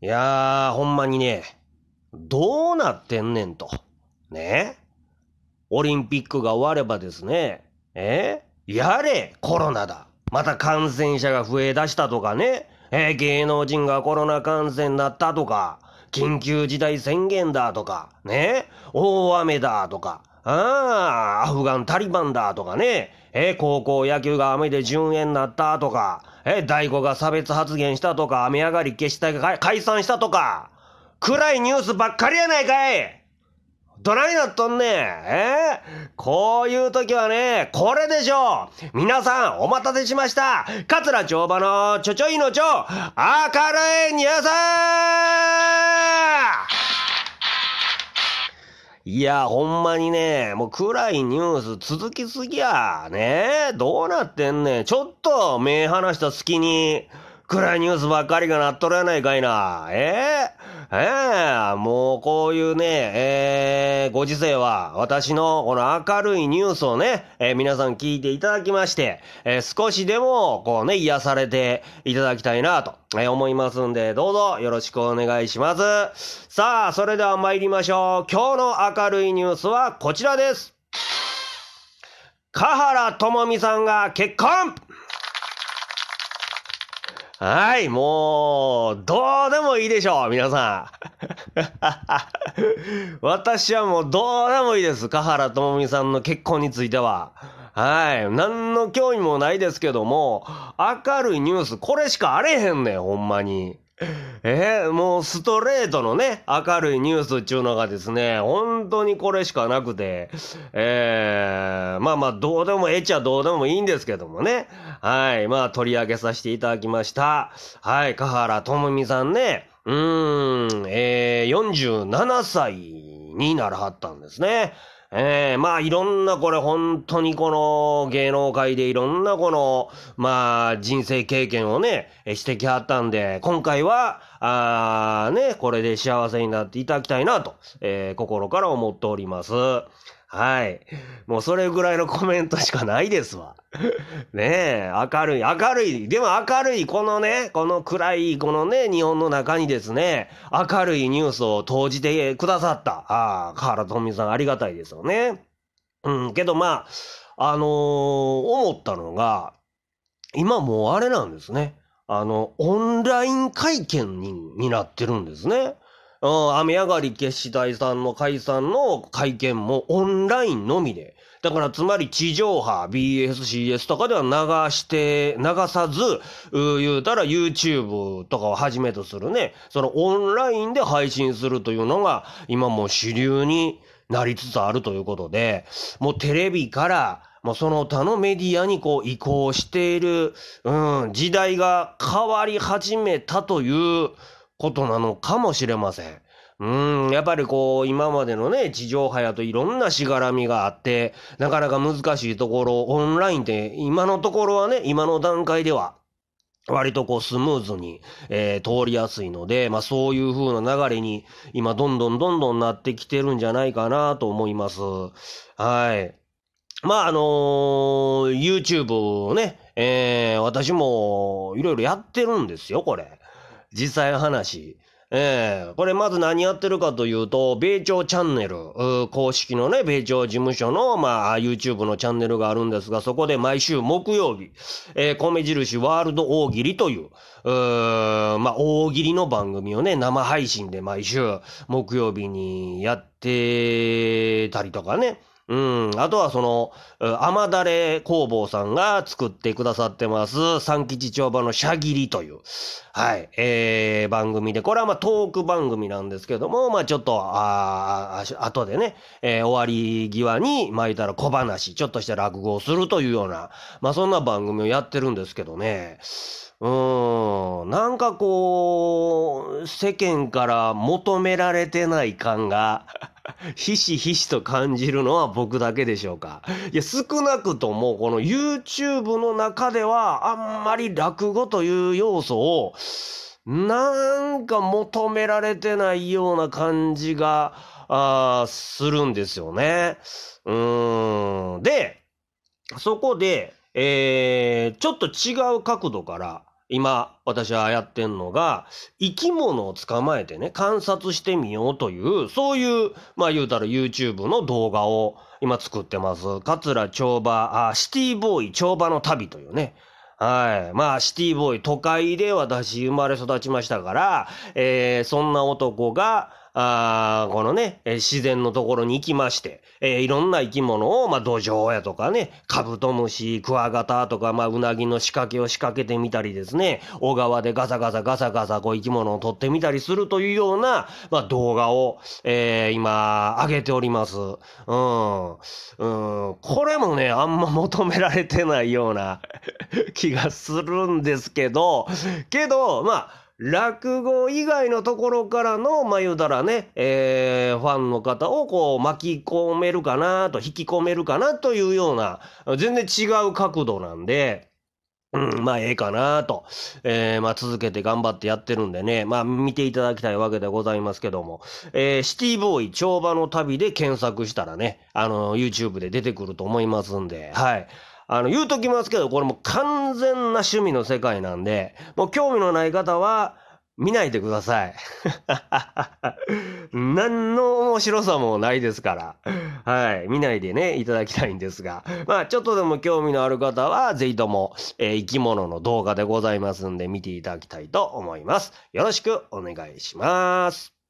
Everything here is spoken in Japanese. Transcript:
いやー、ほんまにね、どうなってんねんと。ね。オリンピックが終わればですね、えやれ、コロナだ。また感染者が増え出したとかね、えー、芸能人がコロナ感染になったとか、緊急事態宣言だとか、ね、大雨だとか、ああ、アフガンタリバンだとかね、え、高校野球が雨で順延になったとか、え、大悟が差別発言したとか、雨上がり消したが解散したとか、暗いニュースばっかりやないかい。どないなっとんねん。えー、こういう時はね、これでしょう。皆さん、お待たせしました。桂町場のちょちょいのちょ、明るいニュースいや、ほんまにね、もう暗いニュース続きすぎや。ねどうなってんねん。ちょっと目離した隙に、暗いニュースばっかりがなっとるやないかいな。えー、えー、もうこういうね、えー、ご時世は私のこの明るいニュースをね、えー、皆さん聞いていただきまして、えー、少しでもこうね、癒されていただきたいなと、えー、思いますんで、どうぞよろしくお願いします。さあ、それでは参りましょう。今日の明るいニュースはこちらです。香原朋美さんが結婚はい、もう、どうでもいいでしょう、皆さん。私はもうどうでもいいです。香原朋美さんの結婚については。はい。何の興味もないですけども、明るいニュース、これしかあれへんねん、ほんまに。えー、もうストレートのね、明るいニュースっていうのがですね、本当にこれしかなくて、えー、まあまあどうでもええちゃどうでもいいんですけどもね。はい、まあ取り上げさせていただきました。はい、香原智美さんね、うーん、えー、47歳にならはったんですね。えー、まあいろんなこれ本当にこの芸能界でいろんなこのまあ人生経験をねしてきはったんで今回はあねこれで幸せになっていただきたいなと、えー、心から思っております。はい。もうそれぐらいのコメントしかないですわ。ねえ、明るい、明るい。でも明るい、このね、この暗い、このね、日本の中にですね、明るいニュースを投じてくださった。ああ、河原富さんありがたいですよね。うん、けどまあ、あのー、思ったのが、今もうあれなんですね。あの、オンライン会見にになってるんですね。うん、雨上がり決死隊さんの解散の会見もオンラインのみで。だからつまり地上波、BSCS とかでは流して、流さず、言うたら YouTube とかをはじめとするね、そのオンラインで配信するというのが今もう主流になりつつあるということで、もうテレビから、もうその他のメディアにこう移行している、うん、時代が変わり始めたということなのかもしれません。うん、やっぱりこう、今までのね、地上波やといろんなしがらみがあって、なかなか難しいところ、オンラインって今のところはね、今の段階では、割とこうスムーズに、えー、通りやすいので、まあそういう風な流れに今どんどんどんどんなってきてるんじゃないかなと思います。はい。まああのー、YouTube をね、えー、私もいろいろやってるんですよ、これ。実際話。ええー、これまず何やってるかというと、米朝チャンネル、公式のね、米朝事務所の、まあ、YouTube のチャンネルがあるんですが、そこで毎週木曜日、えー、米印ワールド大喜利という、うまあ、大喜利の番組をね、生配信で毎週木曜日にやってたりとかね、うん。あとはその、甘だれ工房さんが作ってくださってます、三吉町場のシャギリという、はい、えー、番組で、これはまあトーク番組なんですけども、まあちょっと、ああ、後でね、えー、終わり際に巻いたら小話、ちょっとした落語をするというような、まあそんな番組をやってるんですけどね、うん、なんかこう、世間から求められてない感が ひしひしと感じるのは僕だけでしょうか。いや、少なくとも、この YouTube の中では、あんまり落語という要素を、なんか求められてないような感じが、あするんですよね。うーん。で、そこで、えー、ちょっと違う角度から、今、私はやってんのが、生き物を捕まえてね、観察してみようという、そういう、まあ言うたら YouTube の動画を今作ってます。桂帳場、あ、シティボーイ帳場の旅というね、はい。まあ、シティボーイ、都会で私生まれ育ちましたから、えー、そんな男が、あこのね、え自然のところに行きまして、えー、いろんな生き物を、まあ、土壌やとかね、カブトムシ、クワガタとか、まあ、うなぎの仕掛けを仕掛けてみたりですね、小川でガサガサガサガサこう生き物を取ってみたりするというような、まあ、動画を、えー、今、上げております。うん。うん。これもね、あんま求められてないような 気がするんですけど、けど、まあ、落語以外のところからの、まあ、言うたらね、えー、ファンの方をこう巻き込めるかなと、引き込めるかなというような、全然違う角度なんで、うん、まあ、ええかなと。えー、まあ、続けて頑張ってやってるんでね。まあ、見ていただきたいわけでございますけども。えー、シティボーイ帳場の旅で検索したらね、あの、YouTube で出てくると思いますんで、はい。あの、言うときますけど、これも完全な趣味の世界なんで、もう興味のない方は、見ないでください。何の面白さもないですから。はい。見ないでね、いただきたいんですが。まあ、ちょっとでも興味のある方は、ぜひとも、えー、生き物の動画でございますんで、見ていただきたいと思います。よろしくお願いします。